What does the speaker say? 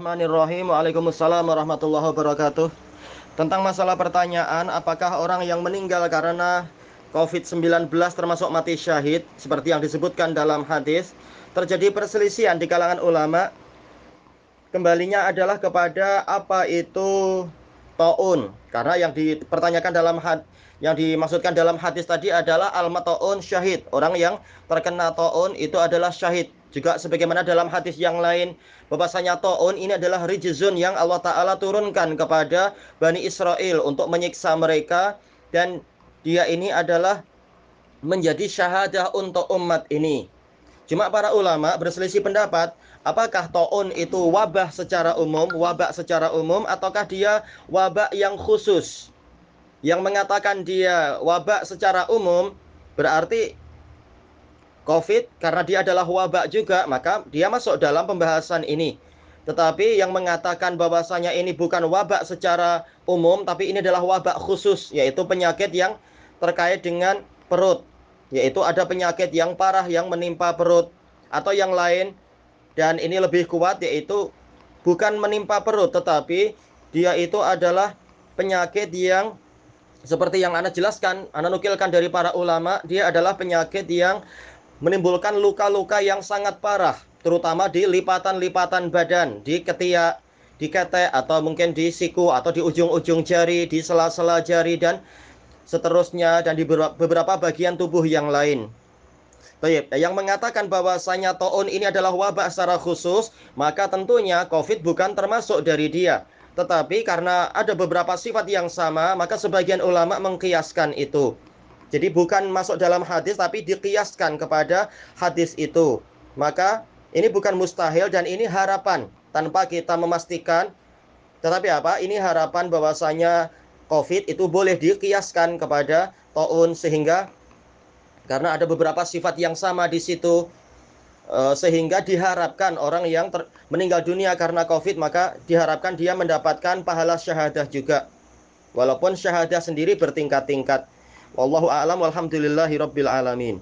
Bismillahirrahmanirrahim. Waalaikumsalam warahmatullahi wabarakatuh. Tentang masalah pertanyaan, apakah orang yang meninggal karena COVID-19 termasuk mati syahid seperti yang disebutkan dalam hadis, terjadi perselisihan di kalangan ulama. Kembalinya adalah kepada apa itu taun. Karena yang dipertanyakan dalam had, yang dimaksudkan dalam hadis tadi adalah al-mataun syahid. Orang yang terkena taun itu adalah syahid. Juga sebagaimana dalam hadis yang lain bahwasanya taun ini adalah rijzun yang Allah taala turunkan kepada Bani Israel untuk menyiksa mereka dan dia ini adalah menjadi syahadah untuk umat ini. Cuma para ulama berselisih pendapat apakah taun itu wabah secara umum, wabah secara umum ataukah dia wabah yang khusus. Yang mengatakan dia wabah secara umum berarti COVID karena dia adalah wabak juga, maka dia masuk dalam pembahasan ini. Tetapi yang mengatakan bahwasanya ini bukan wabak secara umum, tapi ini adalah wabak khusus, yaitu penyakit yang terkait dengan perut. Yaitu ada penyakit yang parah yang menimpa perut atau yang lain. Dan ini lebih kuat yaitu bukan menimpa perut, tetapi dia itu adalah penyakit yang seperti yang Anda jelaskan, Anda nukilkan dari para ulama, dia adalah penyakit yang menimbulkan luka-luka yang sangat parah, terutama di lipatan-lipatan badan, di ketiak, di ketek, atau mungkin di siku, atau di ujung-ujung jari, di sela-sela jari, dan seterusnya, dan di beberapa bagian tubuh yang lain. Baik, yang mengatakan bahwasanya taun ini adalah wabah secara khusus, maka tentunya COVID bukan termasuk dari dia. Tetapi karena ada beberapa sifat yang sama, maka sebagian ulama mengkiaskan itu. Jadi bukan masuk dalam hadis tapi dikiaskan kepada hadis itu. Maka ini bukan mustahil dan ini harapan tanpa kita memastikan. Tetapi apa? Ini harapan bahwasanya COVID itu boleh dikiaskan kepada taun sehingga karena ada beberapa sifat yang sama di situ eh, sehingga diharapkan orang yang ter, meninggal dunia karena COVID maka diharapkan dia mendapatkan pahala syahadah juga. Walaupun syahadah sendiri bertingkat-tingkat. Wallahu a'lam walhamdulillahi rabbil alamin.